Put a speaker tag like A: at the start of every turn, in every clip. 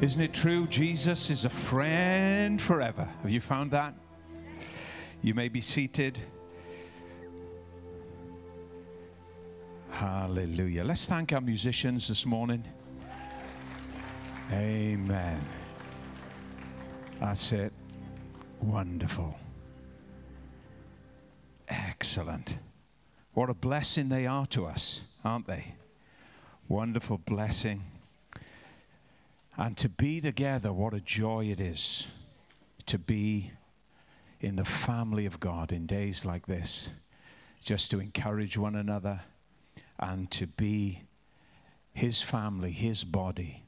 A: Isn't it true? Jesus is a friend forever. Have you found that? You may be seated. Hallelujah. Let's thank our musicians this morning. Amen. That's it. Wonderful. Excellent. What a blessing they are to us, aren't they? Wonderful blessing. And to be together, what a joy it is to be in the family of God in days like this, just to encourage one another and to be His family, His body,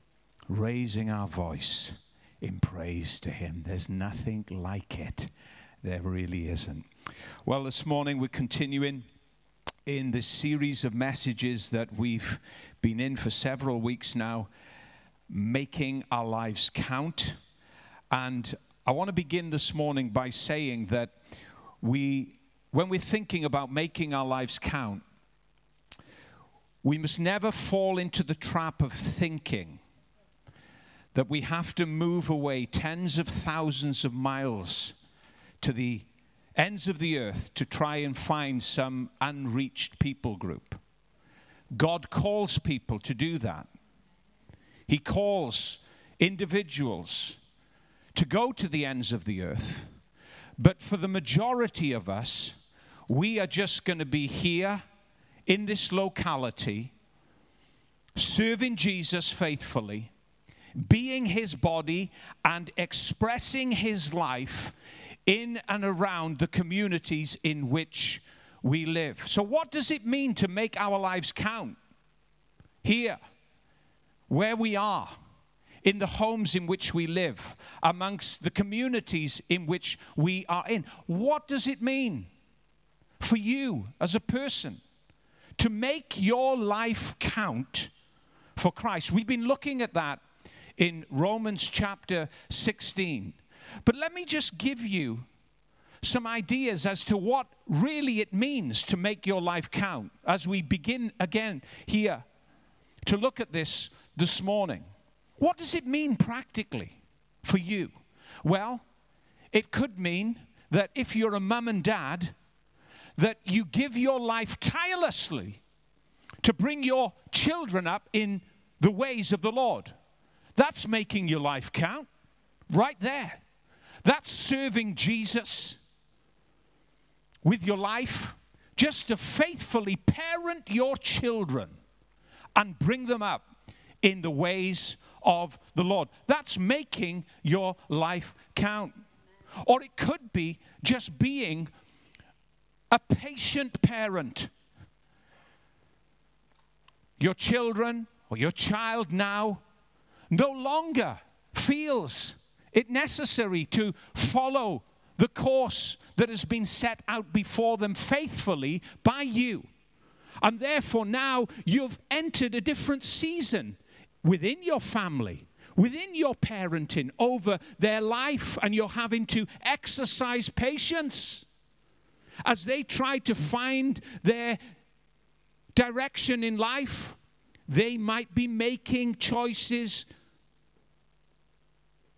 A: raising our voice in praise to Him. There's nothing like it. There really isn't. Well, this morning we're continuing in this series of messages that we've been in for several weeks now making our lives count. And I want to begin this morning by saying that we, when we're thinking about making our lives count, we must never fall into the trap of thinking that we have to move away tens of thousands of miles to the ends of the earth to try and find some unreached people group. God calls people to do that. He calls individuals to go to the ends of the earth. But for the majority of us, we are just going to be here in this locality, serving Jesus faithfully, being his body, and expressing his life in and around the communities in which we live. So, what does it mean to make our lives count? Here, where we are, in the homes in which we live, amongst the communities in which we are in. What does it mean for you as a person to make your life count for Christ? We've been looking at that in Romans chapter 16. But let me just give you some ideas as to what really it means to make your life count as we begin again here to look at this this morning. What does it mean practically for you? Well, it could mean that if you're a mum and dad, that you give your life tirelessly to bring your children up in the ways of the Lord. That's making your life count right there. That's serving Jesus with your life, just to faithfully parent your children and bring them up in the ways of the Lord. That's making your life count. Or it could be just being a patient parent. Your children or your child now no longer feels it necessary to follow the course that has been set out before them faithfully by you. And therefore, now you've entered a different season within your family, within your parenting, over their life, and you're having to exercise patience as they try to find their direction in life. They might be making choices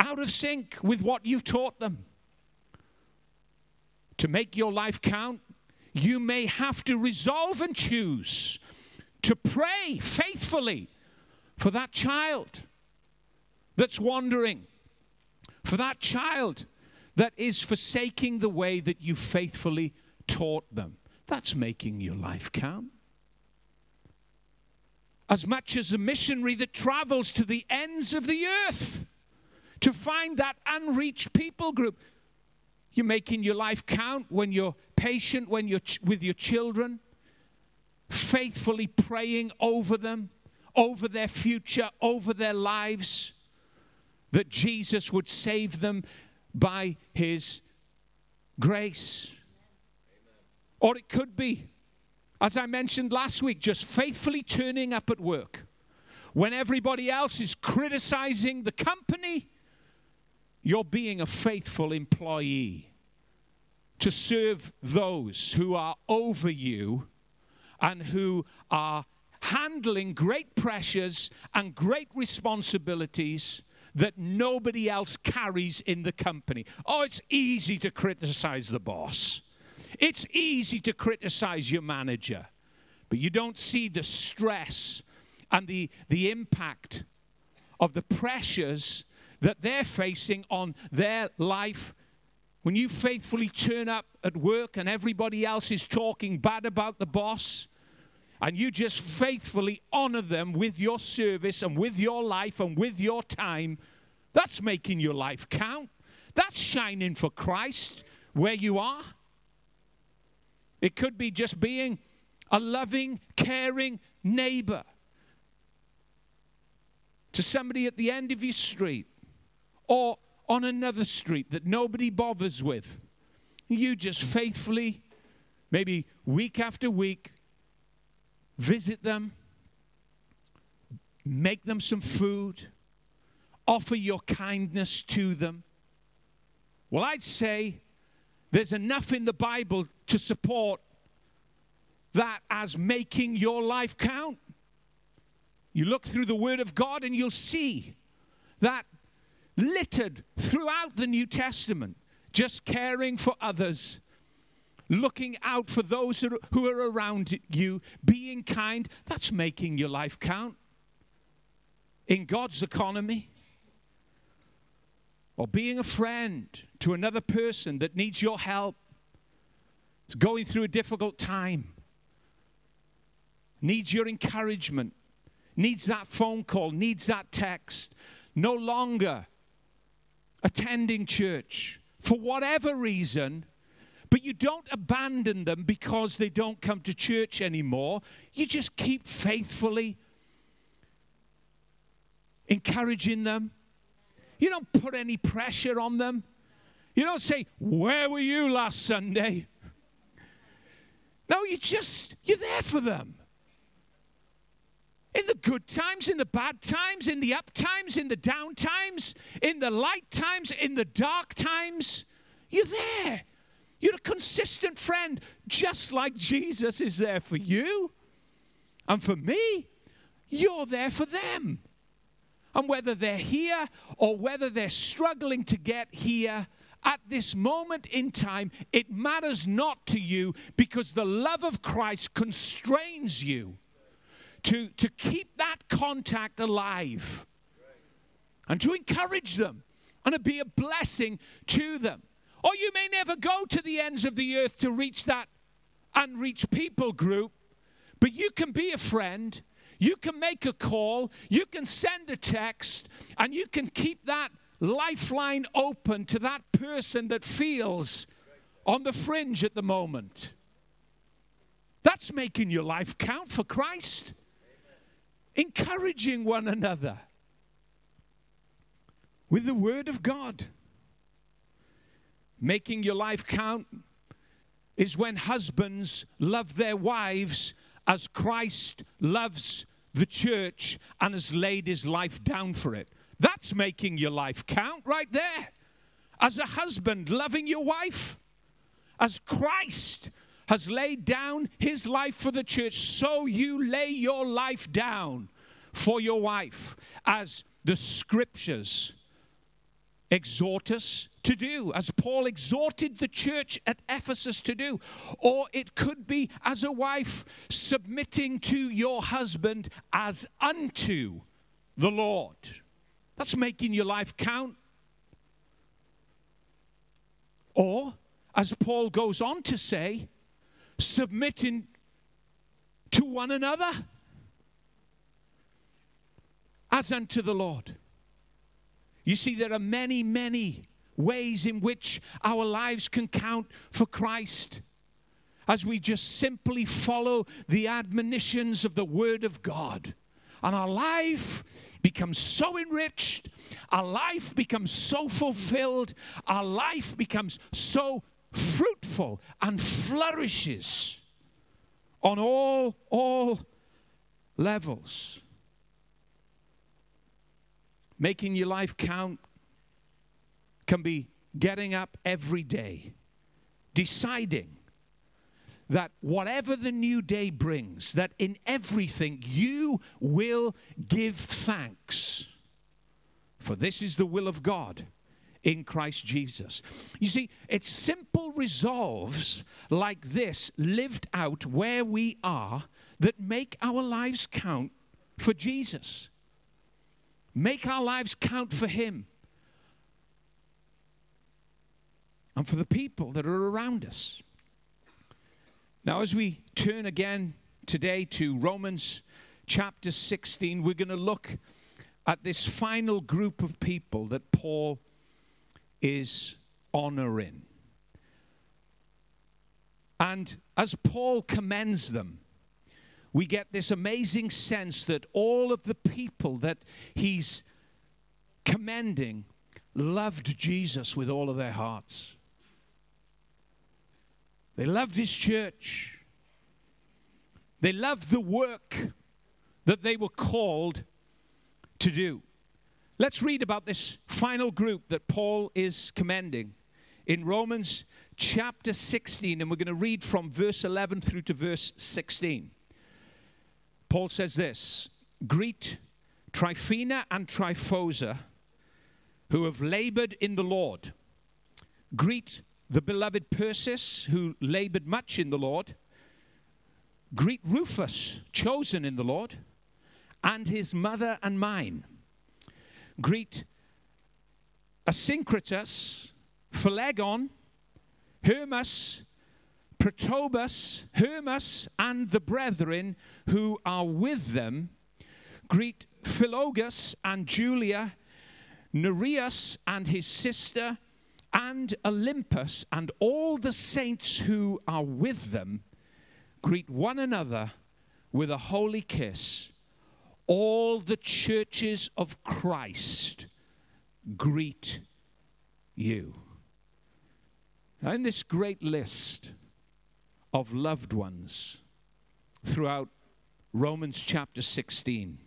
A: out of sync with what you've taught them. To make your life count, you may have to resolve and choose to pray faithfully for that child that's wandering, for that child that is forsaking the way that you faithfully taught them. That's making your life count. As much as a missionary that travels to the ends of the earth to find that unreached people group. You're making your life count when you're patient when you're ch- with your children, faithfully praying over them, over their future, over their lives, that Jesus would save them by his grace. Amen. Or it could be, as I mentioned last week, just faithfully turning up at work. When everybody else is criticizing the company, you're being a faithful employee to serve those who are over you and who are handling great pressures and great responsibilities that nobody else carries in the company. Oh, it's easy to criticize the boss. It's easy to criticize your manager, but you don't see the stress and the, the impact of the pressures that they're facing on their life. When you faithfully turn up at work and everybody else is talking bad about the boss, and you just faithfully honor them with your service and with your life and with your time, that's making your life count. That's shining for Christ where you are. It could be just being a loving, caring neighbor to somebody at the end of your street or on another street that nobody bothers with. You just faithfully, maybe week after week, visit them, make them some food, offer your kindness to them. Well, I'd say there's enough in the Bible to support that as making your life count. You look through the Word of God and you'll see that littered throughout the New Testament, just caring for others, looking out for those who are around you, being kind, that's making your life count. In God's economy, or being a friend to another person that needs your help, is going through a difficult time, needs your encouragement, needs that phone call, needs that text, no longer attending church for whatever reason, but you don't abandon them because they don't come to church anymore. You just keep faithfully encouraging them. You don't put any pressure on them. You don't say, Where were you last Sunday? No, you just, you're there for them. In the good times, in the bad times, in the up times, in the down times, in the light times, in the dark times, you're there. You're a consistent friend, just like Jesus is there for you. And for me, you're there for them. And whether they're here or whether they're struggling to get here, at this moment in time, it matters not to you because the love of Christ constrains you to, to keep that contact alive and to encourage them and to be a blessing to them. Or you may never go to the ends of the earth to reach that unreached people group, but you can be a friend. You can make a call, you can send a text, and you can keep that lifeline open to that person that feels on the fringe at the moment. That's making your life count for Christ encouraging one another with the Word of God. Making your life count is when husbands love their wives as Christ loves the church and has laid his life down for it. That's making your life count right there. As a husband loving your wife, as Christ has laid down his life for the church, so you lay your life down for your wife, as the scriptures exhort us to do, as Paul exhorted the church at Ephesus to do. Or it could be as a wife submitting to your husband as unto the Lord. That's making your life count. Or, as Paul goes on to say, submitting to one another as unto the Lord. You see, there are many, many ways in which our lives can count for Christ as we just simply follow the admonitions of the Word of God. And our life becomes so enriched, our life becomes so fulfilled, our life becomes so fruitful and flourishes on all, all levels. Making your life count can be getting up every day, deciding that whatever the new day brings, that in everything you will give thanks For this is the will of God in Christ Jesus. You see, it's simple resolves like this lived out where we are that make our lives count for Jesus. Make our lives count for Him and for the people that are around us. Now, as we turn again today to Romans chapter 16, we're going to look at this final group of people that Paul is honoring. And as Paul commends them, we get this amazing sense that all of the people that he's commending loved Jesus with all of their hearts. They loved his church. They loved the work that they were called to do. Let's read about this final group that Paul is commending in Romans chapter 16, and we're going to read from verse 11 through to verse 16. Paul says this Greet Tryphena and Tryphosa, who have labored in the Lord. Greet the beloved Persis, who labored much in the Lord. Greet Rufus, chosen in the Lord, and his mother and mine. Greet Asyncritus, Phlegon, Hermas, Patrobas, Hermas, and the brethren who are with them. Greet Philologus and Julia, Nereus and his sister, and Olympas, and all the saints who are with them greet one another with a holy kiss. All the churches of Christ greet you. Now, in this great list of loved ones throughout Romans chapter 16,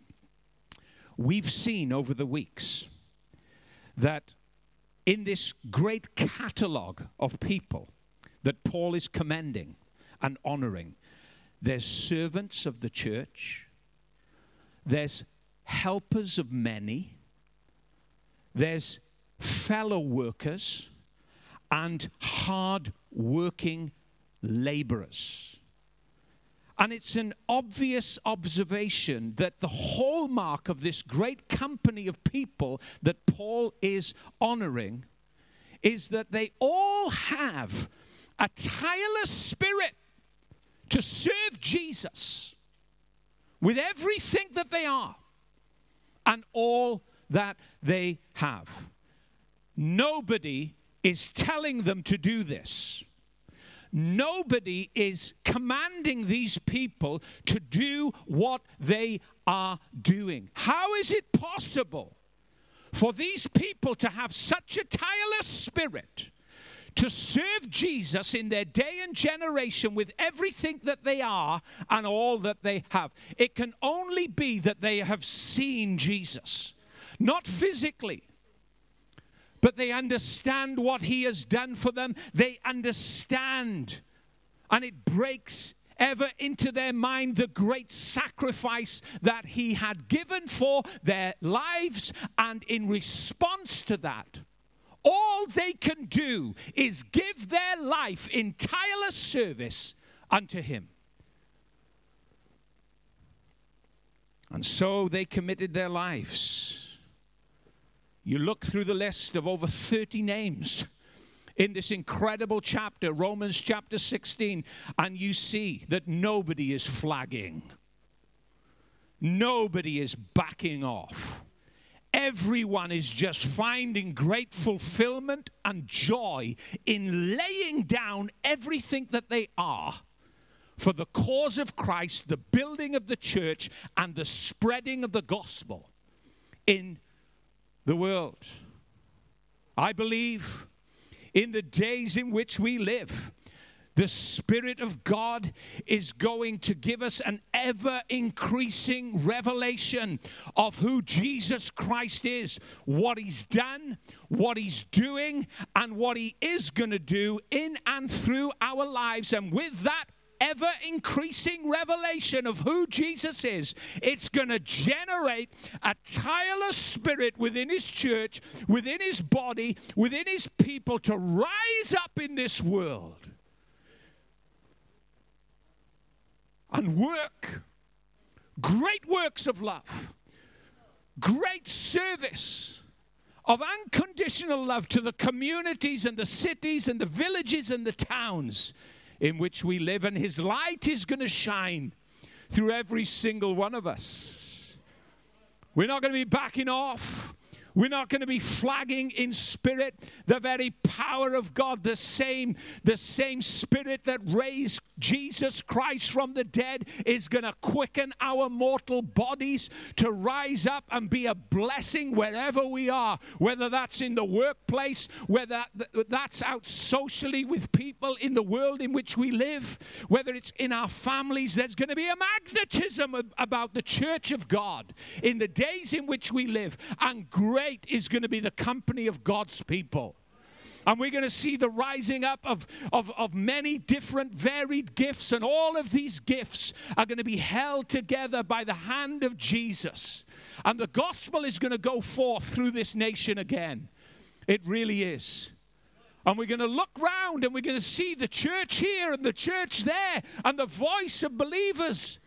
A: we've seen over the weeks that in this great catalogue of people that Paul is commending and honoring, there's servants of the church, there's helpers of many, there's fellow workers, and hard working laborers. And it's an obvious observation that the hallmark of this great company of people that Paul is honoring is that they all have a tireless spirit to serve Jesus with everything that they are and all that they have. Nobody is telling them to do this. Nobody is commanding these people to do what they are doing. How is it possible for these people to have such a tireless spirit? to serve Jesus in their day and generation with everything that they are and all that they have. It can only be that they have seen Jesus, not physically, but they understand what he has done for them. They understand. And it breaks ever into their mind the great sacrifice that he had given for their lives. And in response to that, all they can do is give their life in tireless service unto him. And so they committed their lives you look through the list of over 30 names in this incredible chapter, Romans chapter 16, and you see that nobody is flagging. Nobody is backing off. Everyone is just finding great fulfillment and joy in laying down everything that they are for the cause of Christ, the building of the church, and the spreading of the gospel in the world. I believe in the days in which we live, the Spirit of God is going to give us an ever increasing revelation of who Jesus Christ is, what He's done, what He's doing, and what He is going to do in and through our lives. And with that ever increasing revelation of who Jesus is, it's going to generate a tireless spirit within his church, within his body, within his people to rise up in this world and work great works of love, great service of unconditional love to the communities and the cities and the villages and the towns in which we live. And His light is going to shine through every single one of us. We're not going to be backing off. We're not going to be flagging in spirit. The very power of God, the same, the same spirit that raised Jesus Christ from the dead is going to quicken our mortal bodies to rise up and be a blessing wherever we are, whether that's in the workplace, whether that's out socially with people in the world in which we live, whether it's in our families. There's going to be a magnetism about the church of God in the days in which we live, and great is going to be the company of God's people. And we're going to see the rising up of, of, of many different varied gifts, and all of these gifts are going to be held together by the hand of Jesus. And the gospel is going to go forth through this nation again. It really is. And we're going to look round and we're going to see the church here and the church there and the voice of believers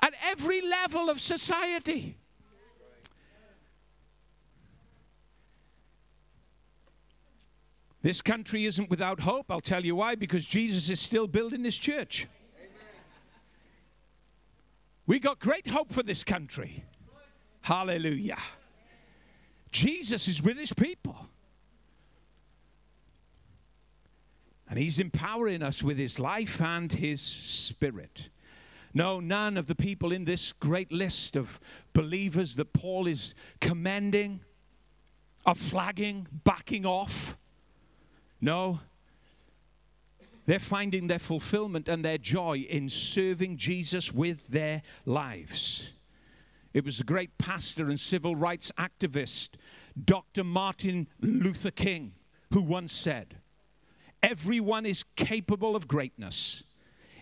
A: at every level of society. This country isn't without hope. I'll tell you why because Jesus is still building his church. We got great hope for this country. Hallelujah. Jesus is with his people. And he's empowering us with his life and his spirit. No, none of the people in this great list of believers that Paul is commending are flagging, backing off. No. They're finding their fulfillment and their joy in serving Jesus with their lives. It was the great pastor and civil rights activist, Dr. Martin Luther King, who once said, Everyone is capable of greatness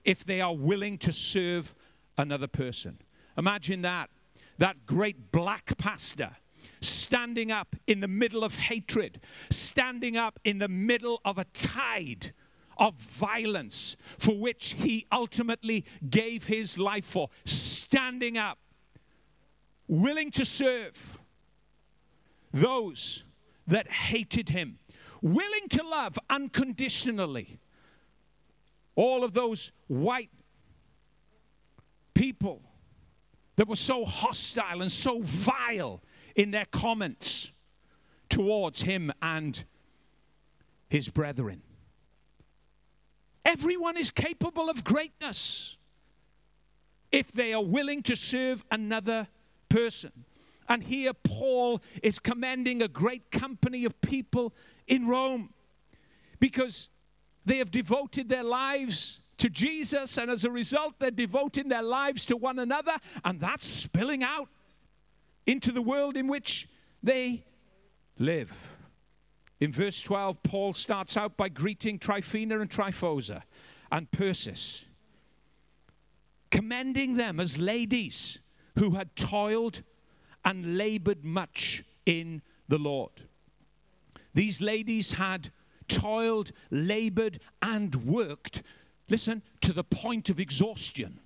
A: if they are willing to serve another person. Imagine that. That great black pastor standing up in the middle of hatred, standing up in the middle of a tide of violence for which he ultimately gave his life for, standing up, willing to serve those that hated him, willing to love unconditionally. All of those white people that were so hostile and so vile in their comments towards him and his brethren. Everyone is capable of greatness if they are willing to serve another person. And here Paul is commending a great company of people in Rome because they have devoted their lives to Jesus, and as a result, they're devoting their lives to one another, and that's spilling out into the world in which they live. In verse 12, Paul starts out by greeting Tryphena and Tryphosa and Persis, commending them as ladies who had toiled and labored much in the Lord. These ladies had toiled, labored, and worked, listen, to the point of exhaustion.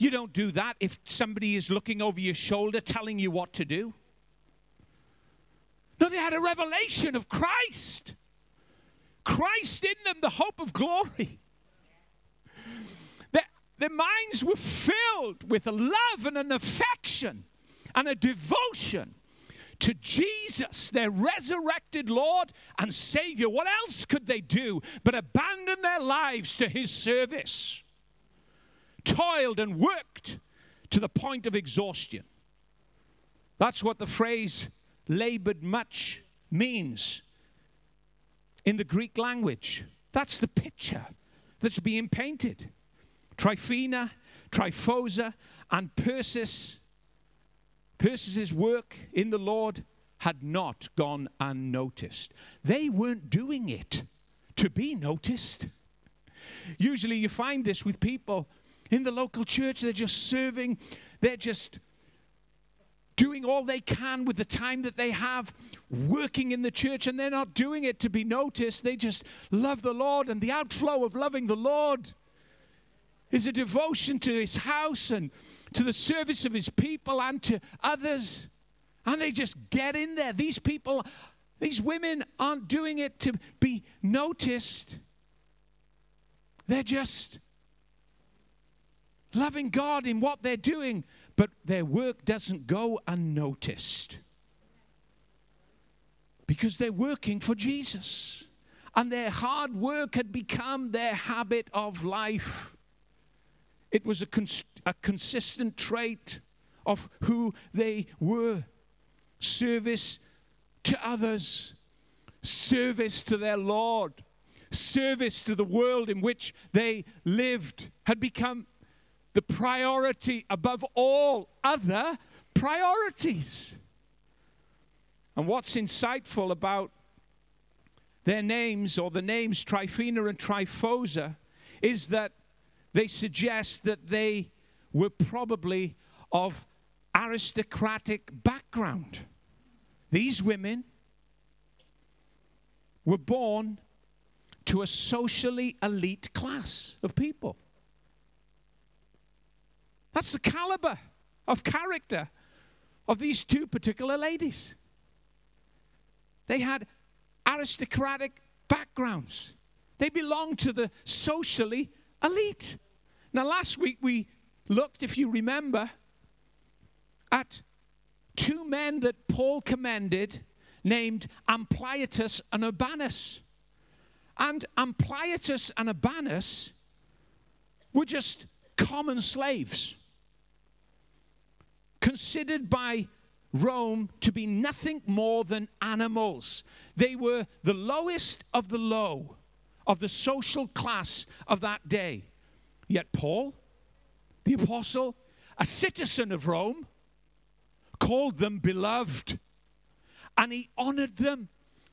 A: You don't do that if somebody is looking over your shoulder telling you what to do. No, they had a revelation of Christ. Christ in them, the hope of glory. Their, their minds were filled with a love and an affection and a devotion to Jesus, their resurrected Lord and Savior. What else could they do but abandon their lives to His service? Toiled and worked to the point of exhaustion. That's what the phrase labored much means in the Greek language. That's the picture that's being painted. Tryphena, Tryphosa, and Persis. Persis's work in the Lord had not gone unnoticed. They weren't doing it to be noticed. Usually you find this with people in the local church, they're just serving, they're just doing all they can with the time that they have working in the church, and they're not doing it to be noticed. They just love the Lord, and the outflow of loving the Lord is a devotion to his house and to the service of his people and to others. And they just get in there. These people, these women aren't doing it to be noticed. They're just loving God in what they're doing, but their work doesn't go unnoticed because they're working for Jesus. And their hard work had become their habit of life. It was a, cons- a consistent trait of who they were service to others, service to their Lord, service to the world in which they lived had become the priority above all other priorities. And what's insightful about their names, or the names Tryphena and Tryphosa, is that they suggest that they were probably of aristocratic background. These women were born to a socially elite class of people. That's the caliber of character of these two particular ladies. They had aristocratic backgrounds, they belonged to the socially elite. Now, last week we looked, if you remember, at two men that Paul commended named Ampliatus and Urbanus. And Ampliatus and Urbanus were just common slaves considered by Rome to be nothing more than animals. They were the lowest of the low of the social class of that day. Yet Paul, the apostle, a citizen of Rome, called them beloved and he honored them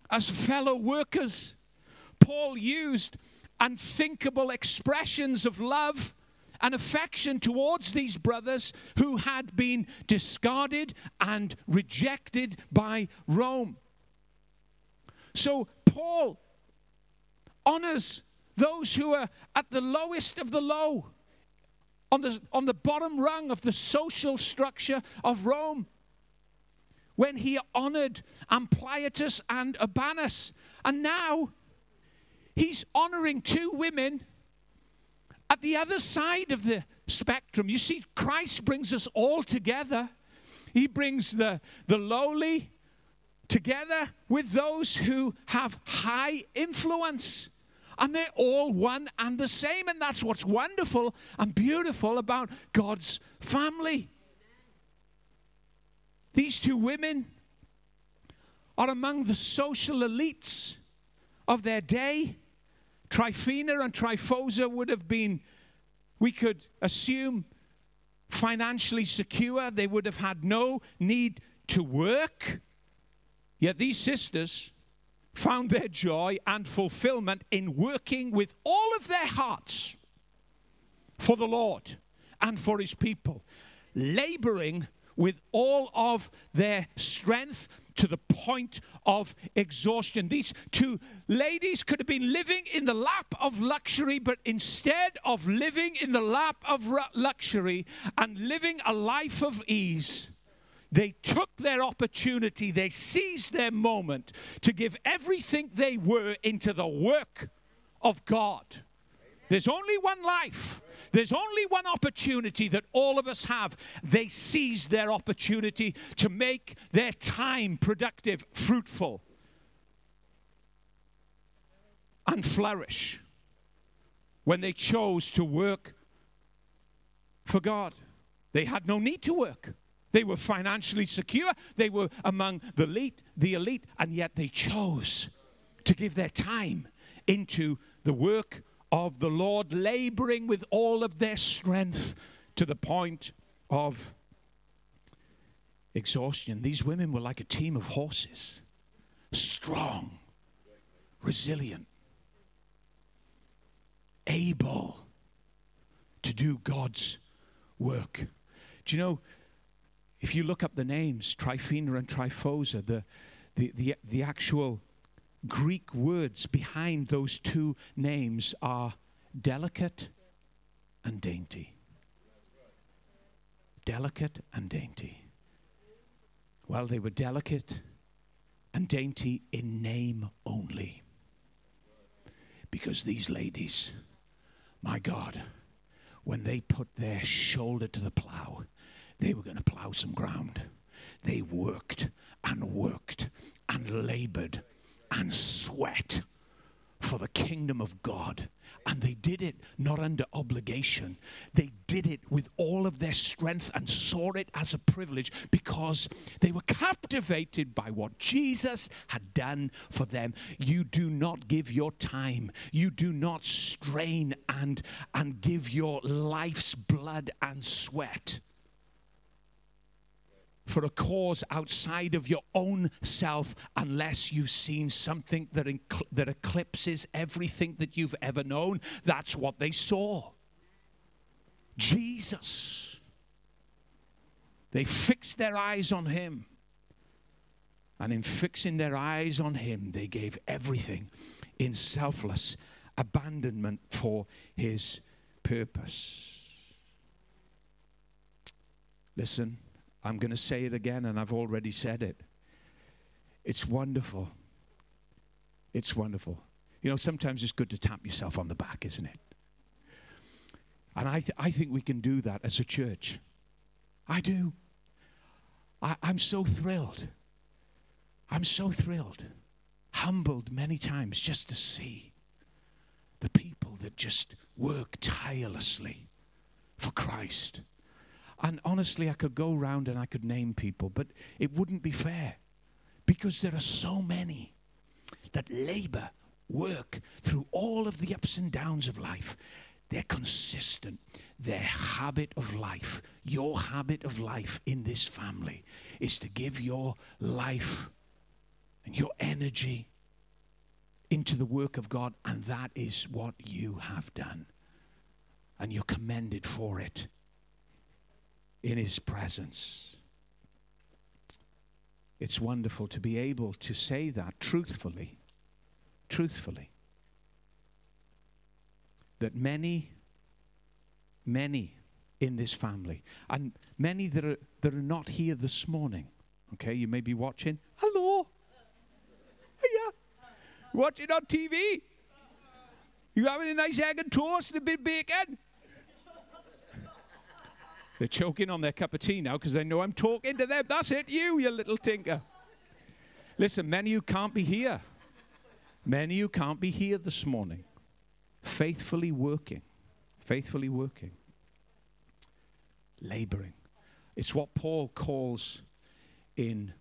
A: as fellow workers. Paul used unthinkable expressions of love and affection towards these brothers who had been discarded and rejected by Rome. So, Paul honors those who are at the lowest of the low, on the, on the bottom rung of the social structure of Rome. When he honored Ampliatus and Urbanus. And now he's honoring two women at the other side of the spectrum, you see, Christ brings us all together. He brings the, the lowly together with those who have high influence. And they're all one and the same. And that's what's wonderful and beautiful about God's family. These two women are among the social elites of their day. Tryphena and Tryphosa would have been, we could assume, financially secure. They would have had no need to work. Yet these sisters found their joy and fulfillment in working with all of their hearts for the Lord and for his people, laboring with all of their strength to the point of exhaustion. These two ladies could have been living in the lap of luxury, but instead of living in the lap of luxury and living a life of ease, they took their opportunity, they seized their moment to give everything they were into the work of God. There's only one life. There's only one opportunity that all of us have. They seized their opportunity to make their time productive, fruitful, and flourish when they chose to work for God. They had no need to work. They were financially secure. They were among the elite, the elite, and yet they chose to give their time into the work of the Lord, laboring with all of their strength to the point of exhaustion. These women were like a team of horses, strong, resilient, able to do God's work. Do you know, if you look up the names, Tryphena and Tryphosa, the, the, the, the actual Greek words behind those two names are delicate and dainty. Delicate and dainty. Well, they were delicate and dainty in name only. Because these ladies, my God, when they put their shoulder to the plow, they were going to plow some ground. They worked and worked and labored and sweat for the kingdom of God. And they did it not under obligation. They did it with all of their strength and saw it as a privilege because they were captivated by what Jesus had done for them. You do not give your time, you do not strain and, and give your life's blood and sweat for a cause outside of your own self unless you've seen something that, that eclipses everything that you've ever known. That's what they saw. Jesus. They fixed their eyes on him. And in fixing their eyes on him, they gave everything in selfless abandonment for his purpose. Listen I'm going to say it again, and I've already said it. It's wonderful. It's wonderful. You know, sometimes it's good to tap yourself on the back, isn't it? And I, th- I think we can do that as a church. I do. I, I'm so thrilled. I'm so thrilled, humbled many times just to see the people that just work tirelessly for Christ. And honestly, I could go around and I could name people, but it wouldn't be fair because there are so many that labor, work through all of the ups and downs of life. They're consistent. Their habit of life, your habit of life in this family, is to give your life and your energy into the work of God, and that is what you have done. And you're commended for it in His presence. It's wonderful to be able to say that truthfully, truthfully. That many, many in this family, and many that are, that are not here this morning, okay, you may be watching. Hello. Hiya. Watching on TV. You having a nice egg and toast and a bit of bacon? They're choking on their cup of tea now because they know I'm talking to them. That's it, you, you little tinker. Listen, many you can't be here. Many you can't be here this morning. Faithfully working. Faithfully working. Laboring. It's what Paul calls in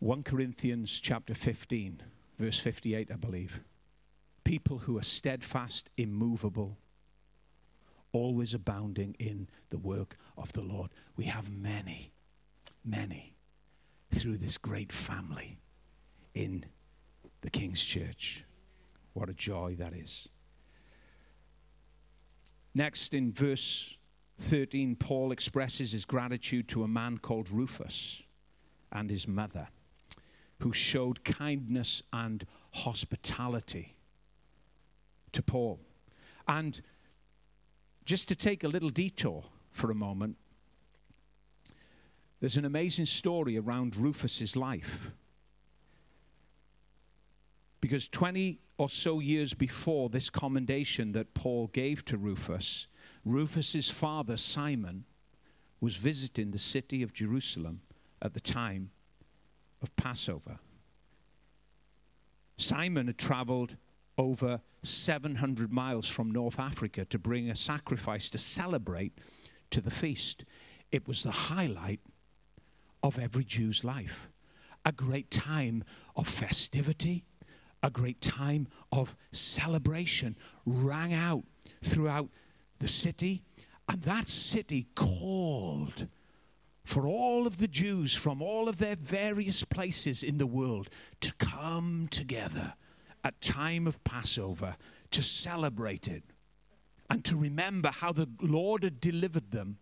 A: 1 Corinthians chapter 15, verse 58, I believe. People who are steadfast, immovable, always abounding in the work of the Lord. We have many, many through this great family in the King's Church. What a joy that is. Next, in verse 13, Paul expresses his gratitude to a man called Rufus and his mother, who showed kindness and hospitality to Paul. And just to take a little detour for a moment, there's an amazing story around Rufus's life. Because 20 or so years before this commendation that Paul gave to Rufus, Rufus's father, Simon, was visiting the city of Jerusalem at the time of Passover. Simon had traveled over 700 miles from North Africa to bring a sacrifice to celebrate to the feast. It was the highlight of every Jew's life. A great time of festivity, a great time of celebration rang out throughout the city, and that city called for all of the Jews from all of their various places in the world to come together at time of Passover to celebrate it and to remember how the Lord had delivered them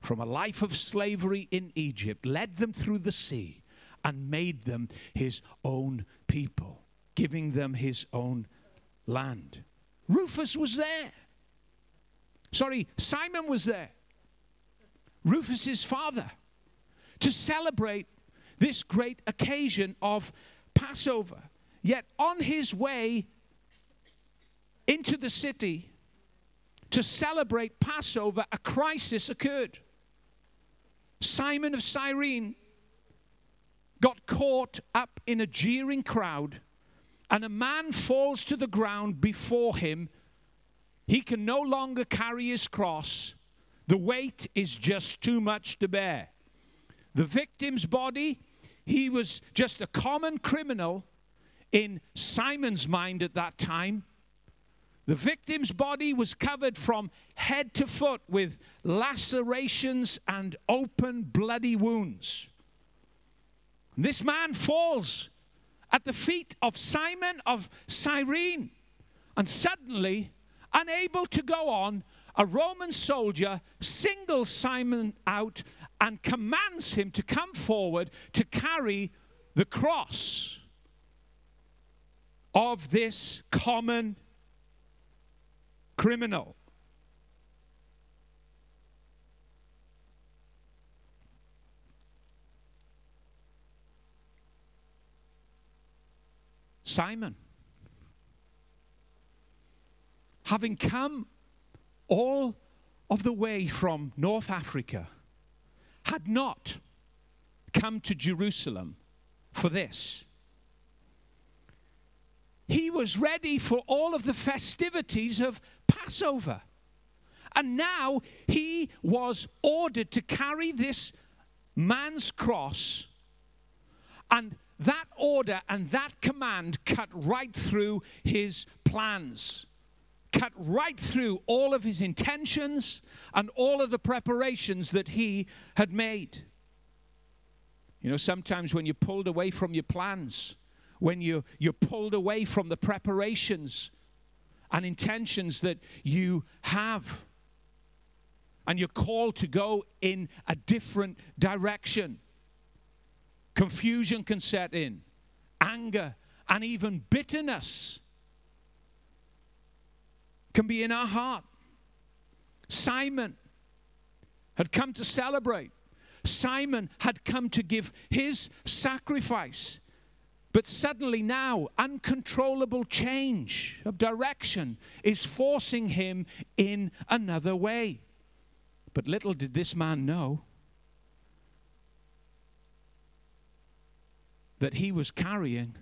A: from a life of slavery in Egypt, led them through the sea, and made them his own people, giving them his own land. Rufus was there. Sorry, Simon was there. Rufus's father to celebrate this great occasion of Passover. Yet on his way into the city to celebrate Passover, a crisis occurred. Simon of Cyrene got caught up in a jeering crowd, and a man falls to the ground before him. He can no longer carry his cross. The weight is just too much to bear. The victim's body, he was just a common criminal in Simon's mind at that time. The victim's body was covered from head to foot with lacerations and open bloody wounds. This man falls at the feet of Simon of Cyrene, and suddenly, unable to go on, a Roman soldier singles Simon out and commands him to come forward to carry the cross of this common criminal. Simon, having come all of the way from North Africa, had not come to Jerusalem for this. He was ready for all of the festivities of Passover. And now he was ordered to carry this man's cross. And that order and that command cut right through his plans, cut right through all of his intentions and all of the preparations that he had made. You know, sometimes when you're pulled away from your plans, when you, you're pulled away from the preparations and intentions that you have. And you're called to go in a different direction. Confusion can set in, anger, and even bitterness can be in our heart. Simon had come to celebrate. Simon had come to give his sacrifice. But suddenly now, uncontrollable change of direction is forcing him in another way. But little did this man know that he was carrying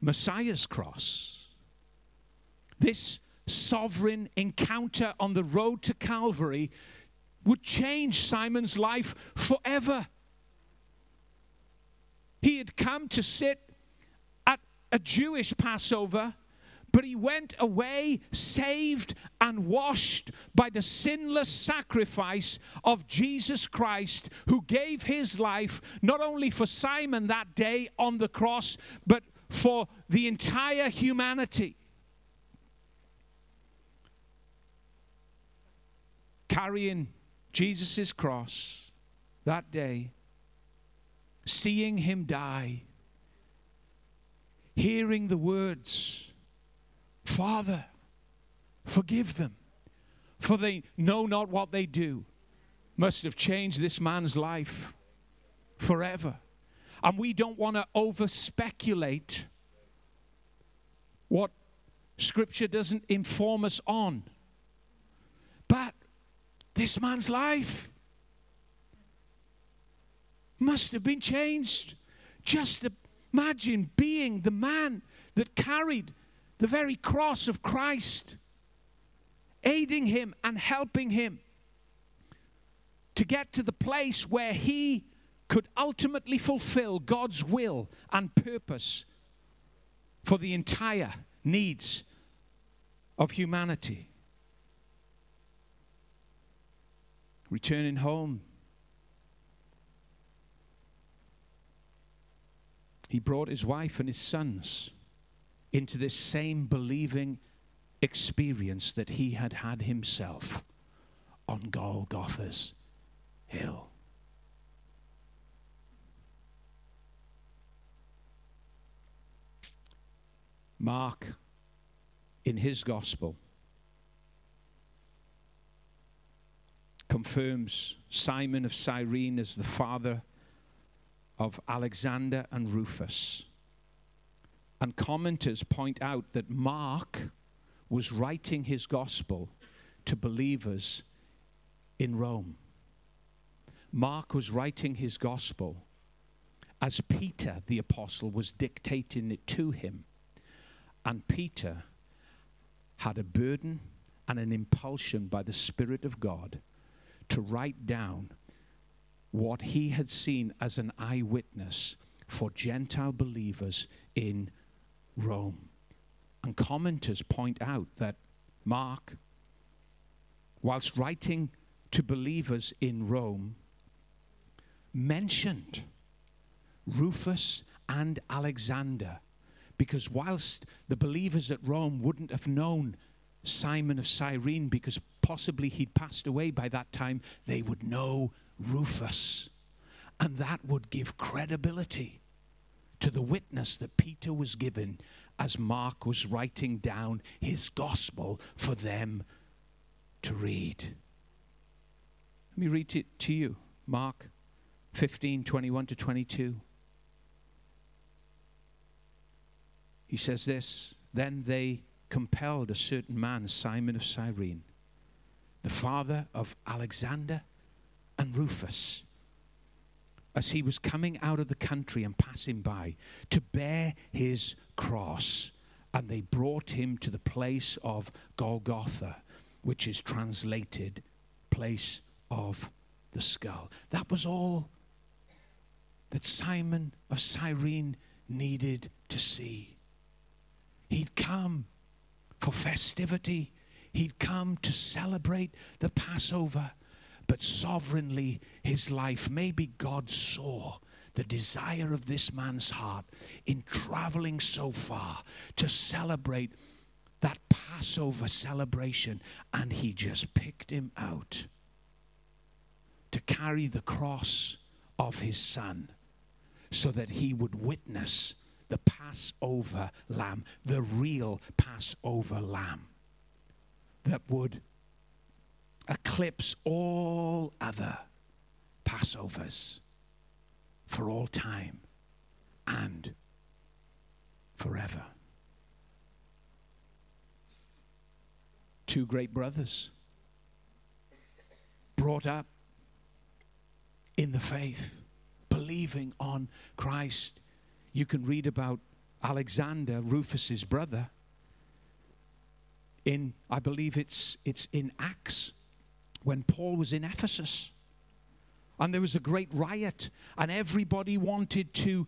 A: Messiah's cross. This sovereign encounter on the road to Calvary would change Simon's life forever. He had come to sit at a Jewish Passover, but he went away saved and washed by the sinless sacrifice of Jesus Christ, who gave his life not only for Simon that day on the cross, but for the entire humanity. Carrying Jesus' cross that day seeing him die, hearing the words, Father, forgive them, for they know not what they do, must have changed this man's life forever. And we don't want to over speculate what Scripture doesn't inform us on. But this man's life must have been changed. Just imagine being the man that carried the very cross of Christ, aiding him and helping him to get to the place where he could ultimately fulfill God's will and purpose for the entire needs of humanity. Returning home, he brought his wife and his sons into this same believing experience that he had had himself on Golgotha's hill. Mark, in his gospel, confirms Simon of Cyrene as the father of Alexander and Rufus. And commenters point out that Mark was writing his gospel to believers in Rome. Mark was writing his gospel as Peter, the apostle, was dictating it to him. And Peter had a burden and an impulsion by the Spirit of God to write down what he had seen as an eyewitness for Gentile believers in Rome. And commenters point out that Mark, whilst writing to believers in Rome, mentioned Rufus and Alexander because whilst the believers at Rome wouldn't have known Simon of Cyrene because possibly he'd passed away by that time, they would know Rufus. And that would give credibility to the witness that Peter was given as Mark was writing down his gospel for them to read. Let me read it to you. Mark 15 21 to 22. He says this Then they compelled a certain man, Simon of Cyrene, the father of Alexander and Rufus, as he was coming out of the country and passing by, to bear his cross. And they brought him to the place of Golgotha, which is translated place of the skull. That was all that Simon of Cyrene needed to see. He'd come for festivity. He'd come to celebrate the Passover. But sovereignly, his life, maybe God saw the desire of this man's heart in traveling so far to celebrate that Passover celebration, and he just picked him out to carry the cross of his son so that he would witness the Passover lamb, the real Passover lamb that would eclipse all other Passovers for all time and forever. Two great brothers brought up in the faith, believing on Christ you can read about Alexander, Rufus's brother, in, I believe it's, it's in Acts, when Paul was in Ephesus. And there was a great riot, and everybody wanted to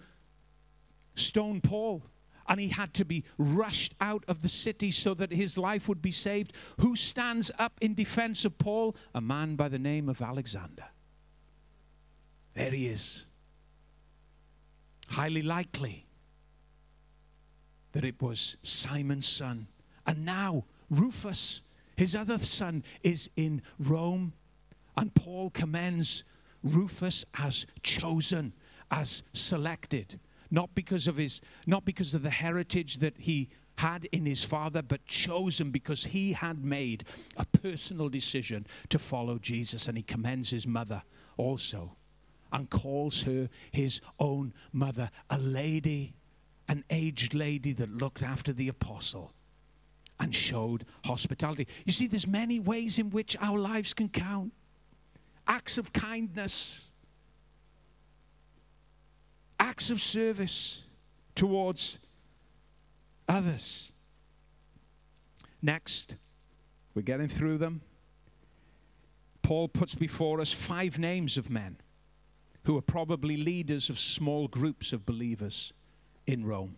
A: stone Paul. And he had to be rushed out of the city so that his life would be saved. Who stands up in defense of Paul? A man by the name of Alexander. There he is highly likely that it was Simon's son. And now Rufus, his other son, is in Rome. And Paul commends Rufus as chosen, as selected, not because of his not because of the heritage that he had in his father, but chosen because he had made a personal decision to follow Jesus. And he commends his mother also and calls her his own mother, a lady, an aged lady that looked after the apostle and showed hospitality. You see, there's many ways in which our lives can count. Acts of kindness, acts of service towards others. Next, we're getting through them. Paul puts before us five names of men who are probably leaders of small groups of believers in Rome.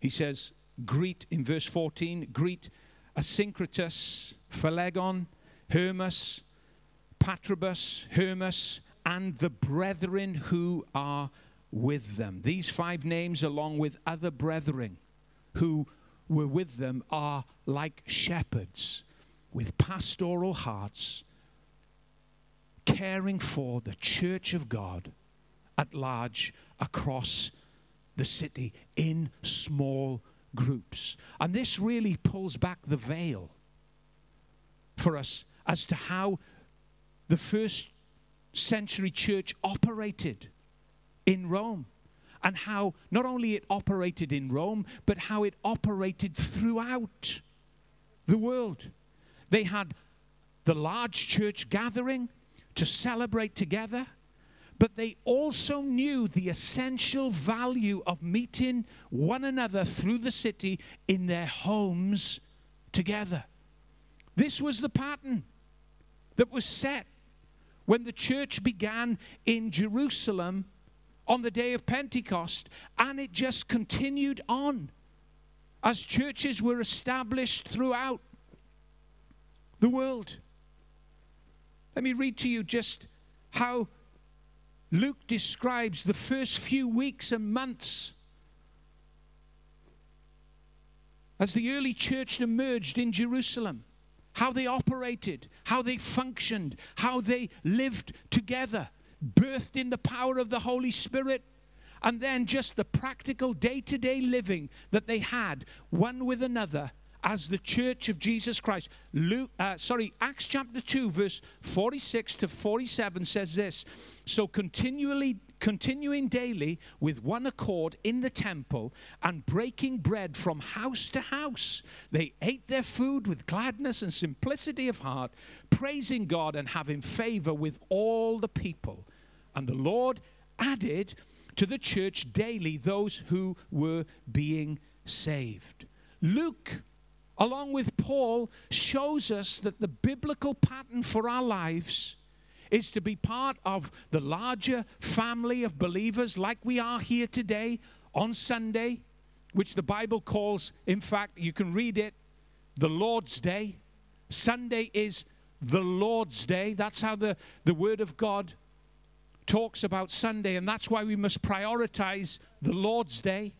A: He says, Greet, in verse 14, greet Asyncritus, Phlegon, Hermas, Patrobas, Hermas, and the brethren who are with them. These five names, along with other brethren who were with them, are like shepherds with pastoral hearts, caring for the church of God at large across the city in small groups. And this really pulls back the veil for us as to how the first century church operated in Rome and how not only it operated in Rome, but how it operated throughout the world. They had the large church gathering to celebrate together, but they also knew the essential value of meeting one another through the city in their homes together. This was the pattern that was set when the church began in Jerusalem on the day of Pentecost, and it just continued on as churches were established throughout the world. Let me read to you just how Luke describes the first few weeks and months as the early church emerged in Jerusalem, how they operated, how they functioned, how they lived together, birthed in the power of the Holy Spirit, and then just the practical day to day living that they had one with another as the church of Jesus Christ. Luke, uh, sorry, Acts chapter 2, verse 46 to 47 says this So continually, continuing daily with one accord in the temple and breaking bread from house to house, they ate their food with gladness and simplicity of heart, praising God and having favor with all the people. And the Lord added to the church daily those who were being saved. Luke along with Paul, shows us that the biblical pattern for our lives is to be part of the larger family of believers like we are here today on Sunday, which the Bible calls, in fact, you can read it, the Lord's Day. Sunday is the Lord's Day. That's how the, the Word of God talks about Sunday, and that's why we must prioritize the Lord's Day.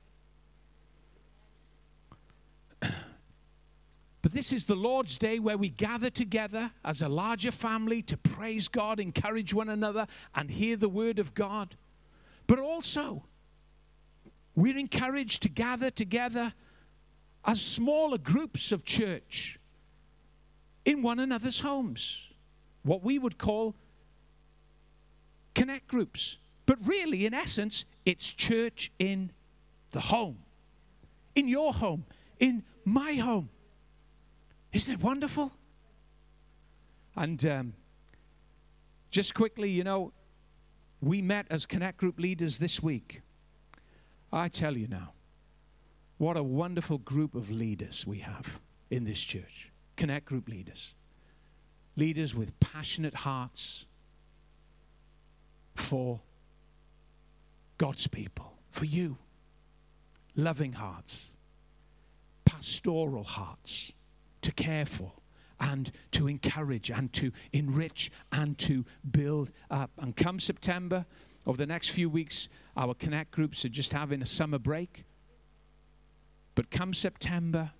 A: But this is the Lord's Day where we gather together as a larger family to praise God, encourage one another, and hear the word of God. But also, we're encouraged to gather together as smaller groups of church in one another's homes, what we would call connect groups. But really, in essence, it's church in the home, in your home, in my home. Isn't it wonderful? And um, just quickly, you know, we met as Connect Group leaders this week. I tell you now, what a wonderful group of leaders we have in this church. Connect Group leaders. Leaders with passionate hearts for God's people, for you. Loving hearts, pastoral hearts to care for and to encourage and to enrich and to build up. And come September, over the next few weeks, our Connect groups are just having a summer break. But come September,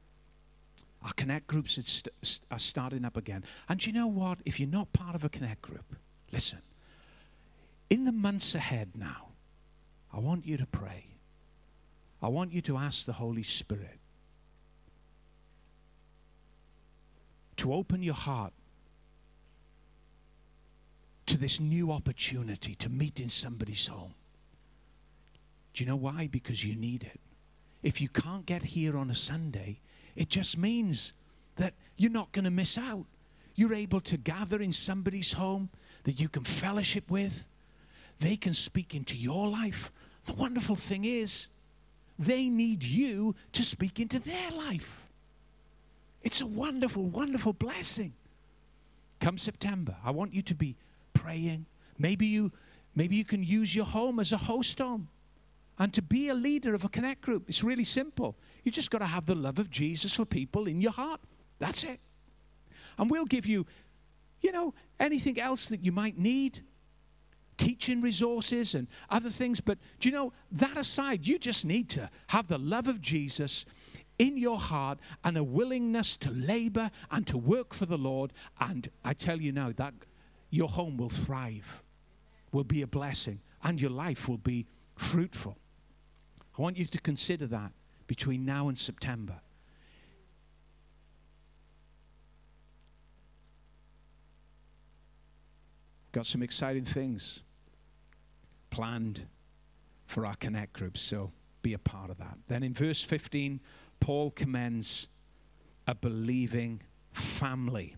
A: our Connect groups are, st- are starting up again. And you know what? If you're not part of a Connect group, listen. In the months ahead now, I want you to pray. I want you to ask the Holy Spirit to open your heart to this new opportunity to meet in somebody's home. Do you know why? Because you need it. If you can't get here on a Sunday, it just means that you're not going to miss out. You're able to gather in somebody's home that you can fellowship with. They can speak into your life. The wonderful thing is, they need you to speak into their life. It's a wonderful, wonderful blessing. Come September, I want you to be praying. Maybe you, maybe you can use your home as a host home and to be a leader of a connect group. It's really simple. You just got to have the love of Jesus for people in your heart. That's it. And we'll give you, you know, anything else that you might need. teaching resources and other things. But do you know, that aside, you just need to have the love of Jesus in your heart and a willingness to labor and to work for the Lord. And I tell you now that your home will thrive, will be a blessing, and your life will be fruitful. I want you to consider that between now and September. Got some exciting things planned for our Connect groups, so be a part of that. Then in verse 15, Paul commends a believing family.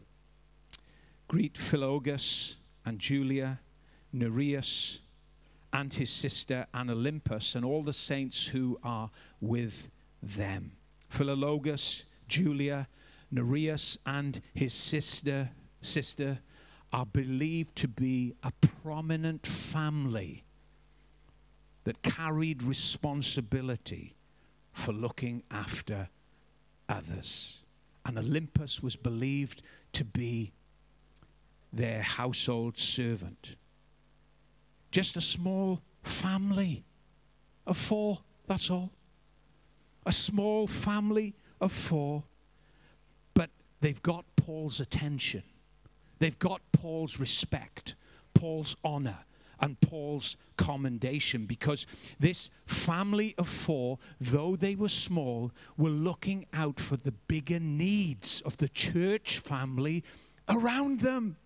A: Greet Philologus and Julia, Nereus, and his sister and Olympas, and all the saints who are with them. Philologus, Julia, Nereus, and his sister, sister are believed to be a prominent family that carried responsibility for looking after others. And Olympas was believed to be their household servant. Just a small family of four, that's all. A small family of four. But they've got Paul's attention. They've got Paul's respect, Paul's honor, and Paul's commendation because this family of four, though they were small, were looking out for the bigger needs of the church family around them.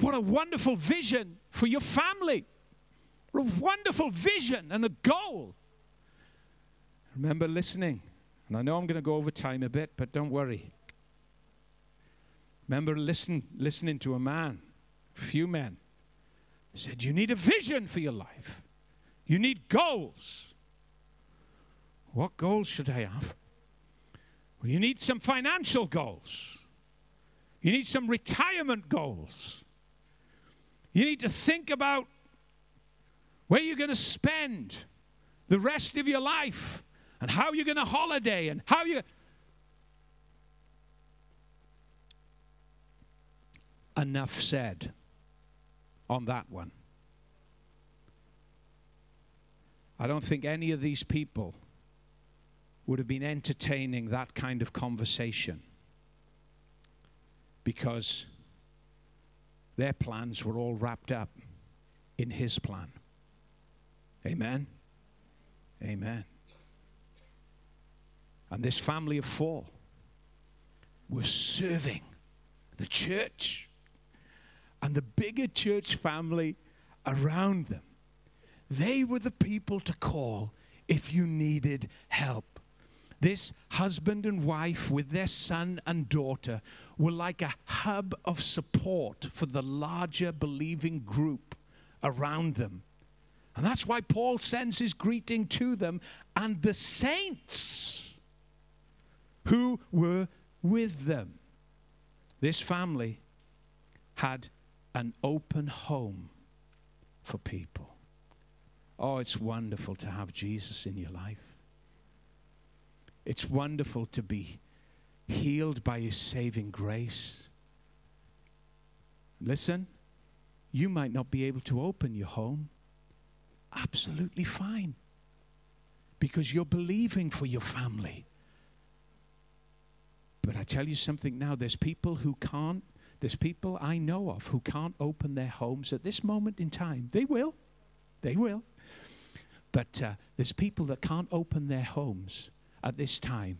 A: What a wonderful vision for your family! A wonderful vision and a goal. Remember listening. And I know I'm going to go over time a bit, but don't worry. Remember listen, listening to a man, few men, said, You need a vision for your life. You need goals. What goals should I have? Well, you need some financial goals. You need some retirement goals. You need to think about where you're going to spend the rest of your life and how you're going to holiday and how you enough said on that one. I don't think any of these people would have been entertaining that kind of conversation because their plans were all wrapped up in his plan. Amen. Amen. And this family of four were serving the church and the bigger church family around them. They were the people to call if you needed help. This husband and wife, with their son and daughter, were like a hub of support for the larger believing group around them. And that's why Paul sends his greeting to them and the saints who were with them. This family had an open home for people. Oh, it's wonderful to have Jesus in your life. It's wonderful to be healed by his saving grace. Listen, you might not be able to open your home. Absolutely fine. Because you're believing for your family. But I tell you something now there's people who can't there's people I know of who can't open their homes at this moment in time. They will. They will. But uh, there's people that can't open their homes at this time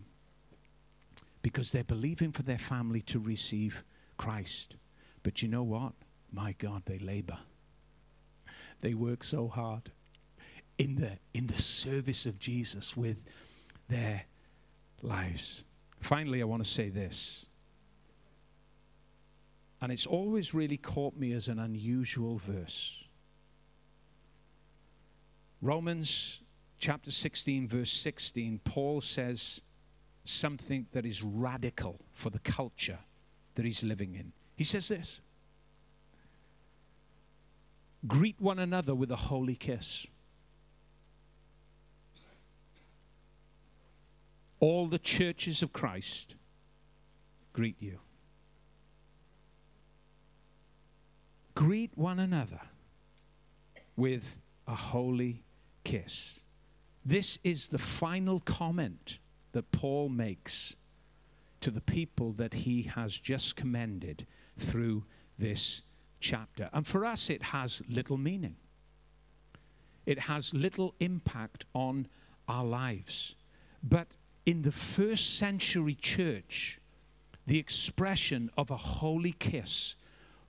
A: because they're believing for their family to receive Christ. But you know what? My God, they labor. They work so hard in the, in the service of Jesus with their lives. Finally, I want to say this and it's always really caught me as an unusual verse. Romans chapter 16, verse 16, Paul says something that is radical for the culture that he's living in. He says this Greet one another with a holy kiss. All the churches of Christ greet you. Greet one another with a holy kiss. This is the final comment that Paul makes to the people that he has just commended through this chapter. And for us, it has little meaning, it has little impact on our lives. But in the first century church, the expression of a holy kiss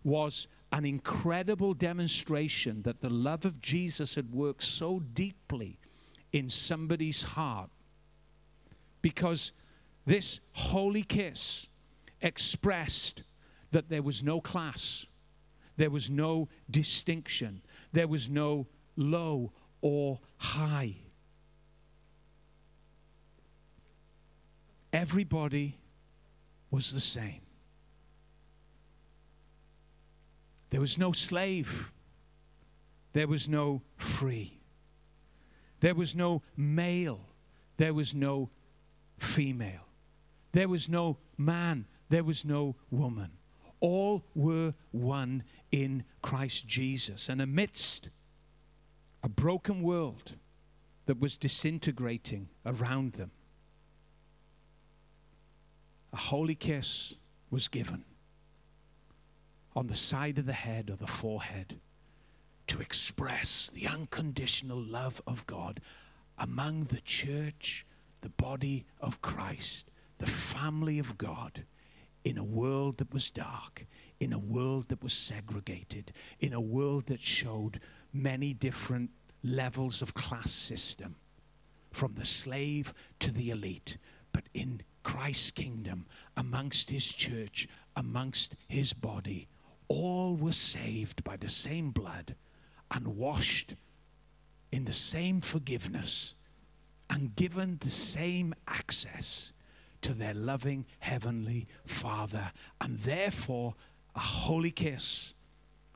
A: was an incredible demonstration that the love of Jesus had worked so deeply in somebody's heart because this holy kiss expressed that there was no class, there was no distinction, there was no low or high. Everybody was the same. There was no slave. There was no free. There was no male. There was no female. There was no man. There was no woman. All were one in Christ Jesus. And amidst a broken world that was disintegrating around them, a holy kiss was given on the side of the head or the forehead to express the unconditional love of God among the church, the body of Christ, the family of God, in a world that was dark, in a world that was segregated, in a world that showed many different levels of class system, from the slave to the elite, but in Christ's kingdom, amongst his church, amongst his body, all were saved by the same blood and washed in the same forgiveness and given the same access to their loving heavenly Father, and therefore a holy kiss,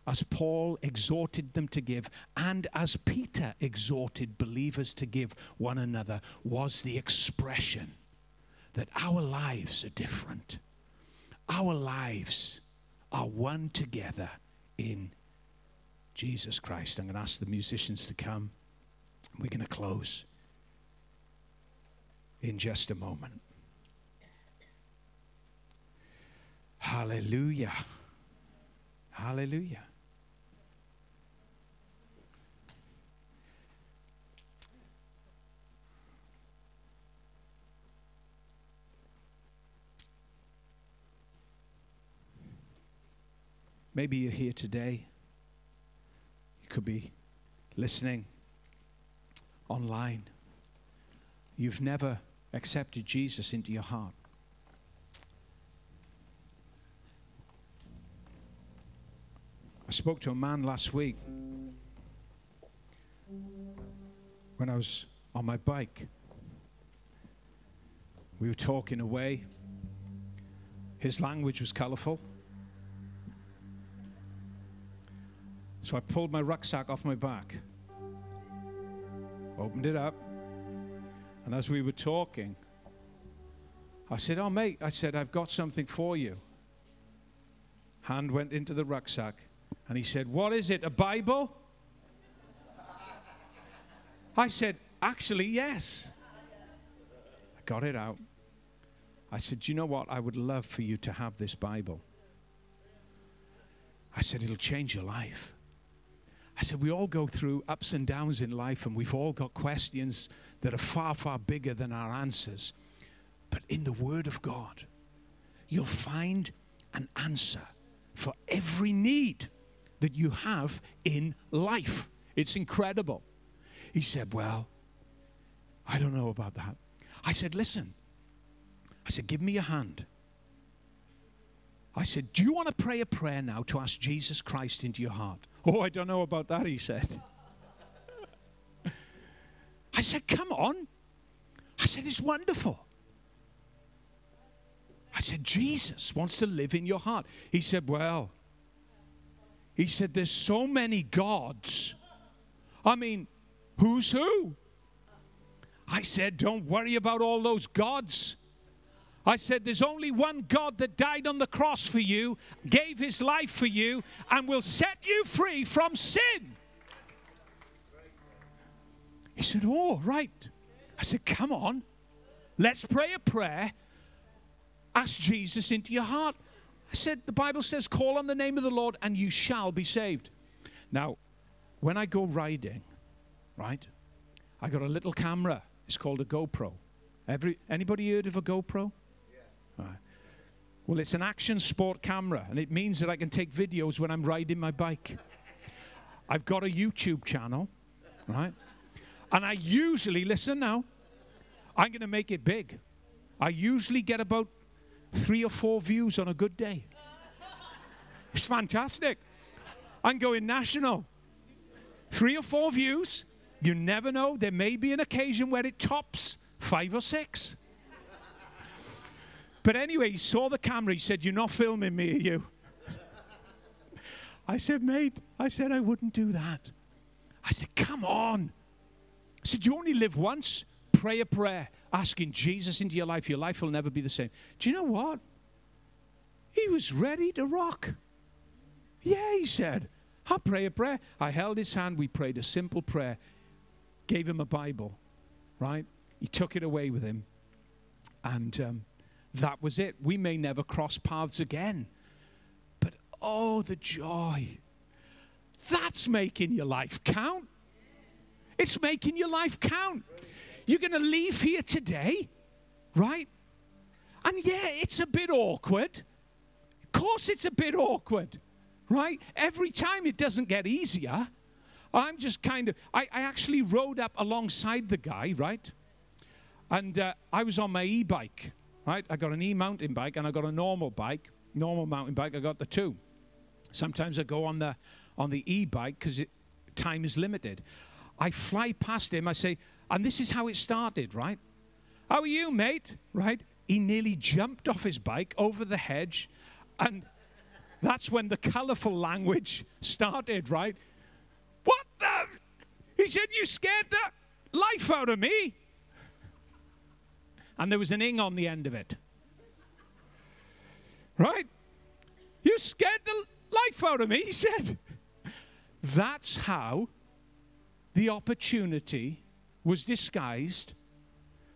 A: as Paul exhorted them to give, and as Peter exhorted believers to give one another, was the expression that our lives are different. Our lives are one together in Jesus Christ. I'm going to ask the musicians to come. We're going to close in just a moment. Hallelujah. Hallelujah. Maybe you're here today. You could be listening online. You've never accepted Jesus into your heart. I spoke to a man last week when I was on my bike. We were talking away. His language was colorful. So I pulled my rucksack off my back, opened it up, and as we were talking, I said, Oh, mate, I said, I've got something for you. Hand went into the rucksack, and he said, What is it, a Bible? I said, Actually, yes. I got it out. I said, you know what? I would love for you to have this Bible. I said, It'll change your life. I said, we all go through ups and downs in life, and we've all got questions that are far, far bigger than our answers. But in the Word of God, you'll find an answer for every need that you have in life. It's incredible. He said, Well, I don't know about that. I said, Listen, I said, Give me your hand. I said, Do you want to pray a prayer now to ask Jesus Christ into your heart? Oh, I don't know about that, he said. I said, Come on. I said, It's wonderful. I said, Jesus wants to live in your heart. He said, Well, he said, There's so many gods. I mean, who's who? I said, Don't worry about all those gods. I said, There's only one God that died on the cross for you, gave his life for you, and will set you free from sin. He said, Oh, right. I said, Come on. Let's pray a prayer. Ask Jesus into your heart. I said, The Bible says, Call on the name of the Lord and you shall be saved. Now, when I go riding, right, I got a little camera. It's called a GoPro. Every, anybody heard of a GoPro? Right. Well, it's an action sport camera, and it means that I can take videos when I'm riding my bike. I've got a YouTube channel, right? And I usually, listen now, I'm going to make it big. I usually get about three or four views on a good day. It's fantastic. I'm going national. Three or four views. You never know. There may be an occasion where it tops five or six. But anyway, he saw the camera. He said, You're not filming me, are you? I said, Mate, I said I wouldn't do that. I said, Come on. I said, You only live once. Pray a prayer asking Jesus into your life. Your life will never be the same. Do you know what? He was ready to rock. Yeah, he said, I'll pray a prayer. I held his hand. We prayed a simple prayer, gave him a Bible, right? He took it away with him. And um, that was it. We may never cross paths again. But oh, the joy. That's making your life count. It's making your life count. You're going to leave here today, right? And yeah, it's a bit awkward. Of course, it's a bit awkward, right? Every time it doesn't get easier. I'm just kind of, I, I actually rode up alongside the guy, right? And uh, I was on my e bike, right? I got an e mountain bike and I got a normal bike, normal mountain bike. I got the two. Sometimes I go on the on the e bike because time is limited. I fly past him. I say, and this is how it started, right? How are you, mate? Right? He nearly jumped off his bike over the hedge. And that's when the colorful language started, right? What the? He said, You scared the life out of me. And there was an ing on the end of it. Right? You scared the life out of me, he said. That's how the opportunity was disguised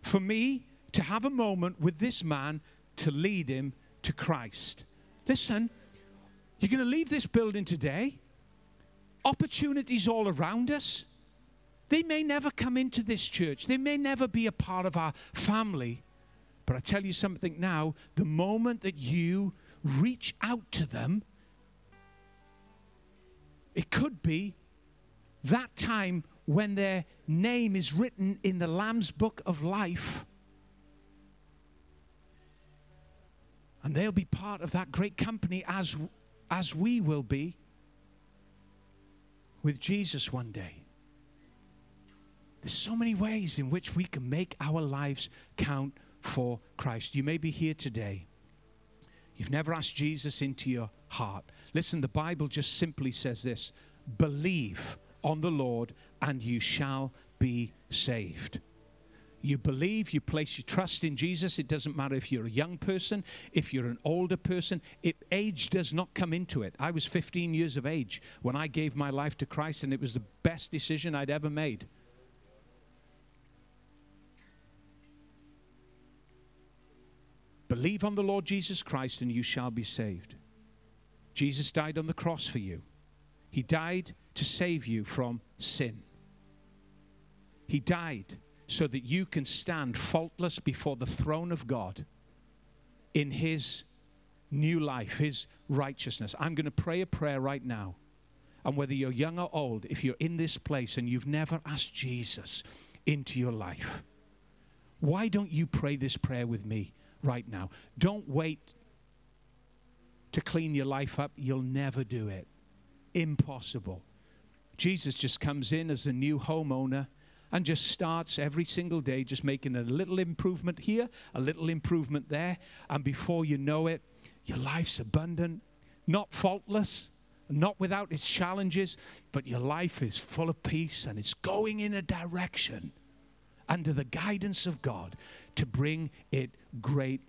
A: for me to have a moment with this man to lead him to Christ. Listen, you're going to leave this building today. Opportunities all around us. They may never come into this church, they may never be a part of our family. But I tell you something now the moment that you reach out to them, it could be that time when their name is written in the Lamb's book of life. And they'll be part of that great company as, as we will be with Jesus one day. There's so many ways in which we can make our lives count for Christ. You may be here today. You've never asked Jesus into your heart. Listen, the Bible just simply says this believe on the Lord and you shall be saved. You believe, you place your trust in Jesus. It doesn't matter if you're a young person, if you're an older person, it, age does not come into it. I was 15 years of age when I gave my life to Christ, and it was the best decision I'd ever made. Believe on the Lord Jesus Christ, and you shall be saved. Jesus died on the cross for you, He died to save you from sin. He died so that you can stand faultless before the throne of God in His new life, His righteousness. I'm going to pray a prayer right now. And whether you're young or old, if you're in this place and you've never asked Jesus into your life, why don't you pray this prayer with me right now? Don't wait to clean your life up. You'll never do it. Impossible. Jesus just comes in as a new homeowner and just starts every single day just making a little improvement here, a little improvement there. And before you know it, your life's abundant, not faultless, not without its challenges, but your life is full of peace and it's going in a direction under the guidance of God to bring it great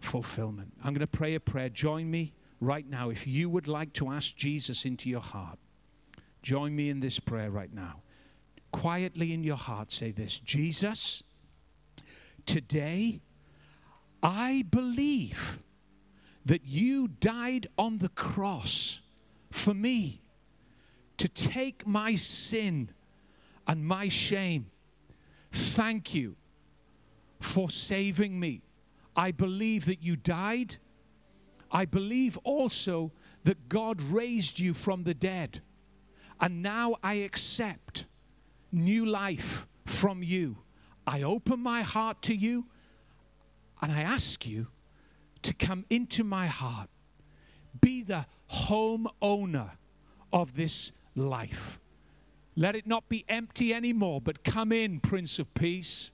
A: fulfillment. I'm going to pray a prayer. Join me right now. If you would like to ask Jesus into your heart, join me in this prayer right now. Quietly in your heart, say this Jesus, today I believe that you died on the cross for me to take my sin and my shame. Thank you for saving me. I believe that you died. I believe also that God raised you from the dead. And now I accept new life from you. I open my heart to you and I ask you to come into my heart. Be the home owner of this life. Let it not be empty anymore, but come in, Prince of Peace.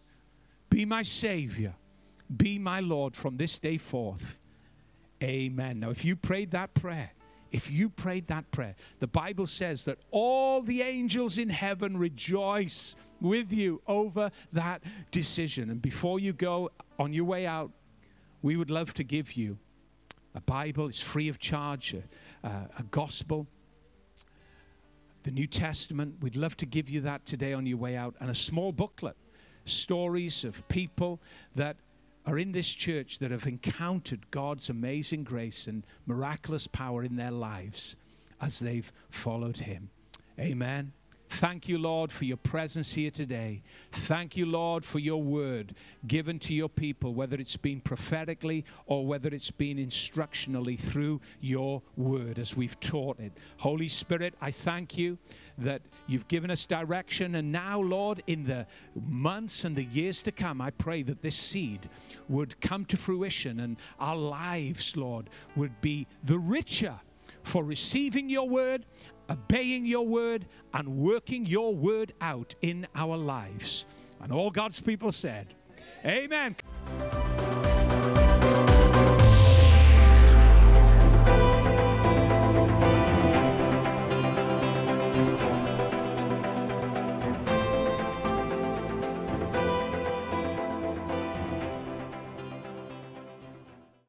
A: Be my Savior. Be my Lord from this day forth. Amen. Now, if you prayed that prayer, if you prayed that prayer, the Bible says that all the angels in heaven rejoice with you over that decision. And before you go on your way out, we would love to give you a Bible. It's free of charge, a, a gospel, the New Testament. We'd love to give you that today on your way out, and a small booklet, stories of people that are in this church that have encountered God's amazing grace and miraculous power in their lives as they've followed Him. Amen. Thank you, Lord, for your presence here today. Thank you, Lord, for your word given to your people, whether it's been prophetically or whether it's been instructionally through your word as we've taught it. Holy Spirit, I thank you that you've given us direction. And now, Lord, in the months and the years to come, I pray that this seed would come to fruition and our lives, Lord, would be the richer for receiving your word obeying your word and working your word out in our lives. And all God's people said, Amen.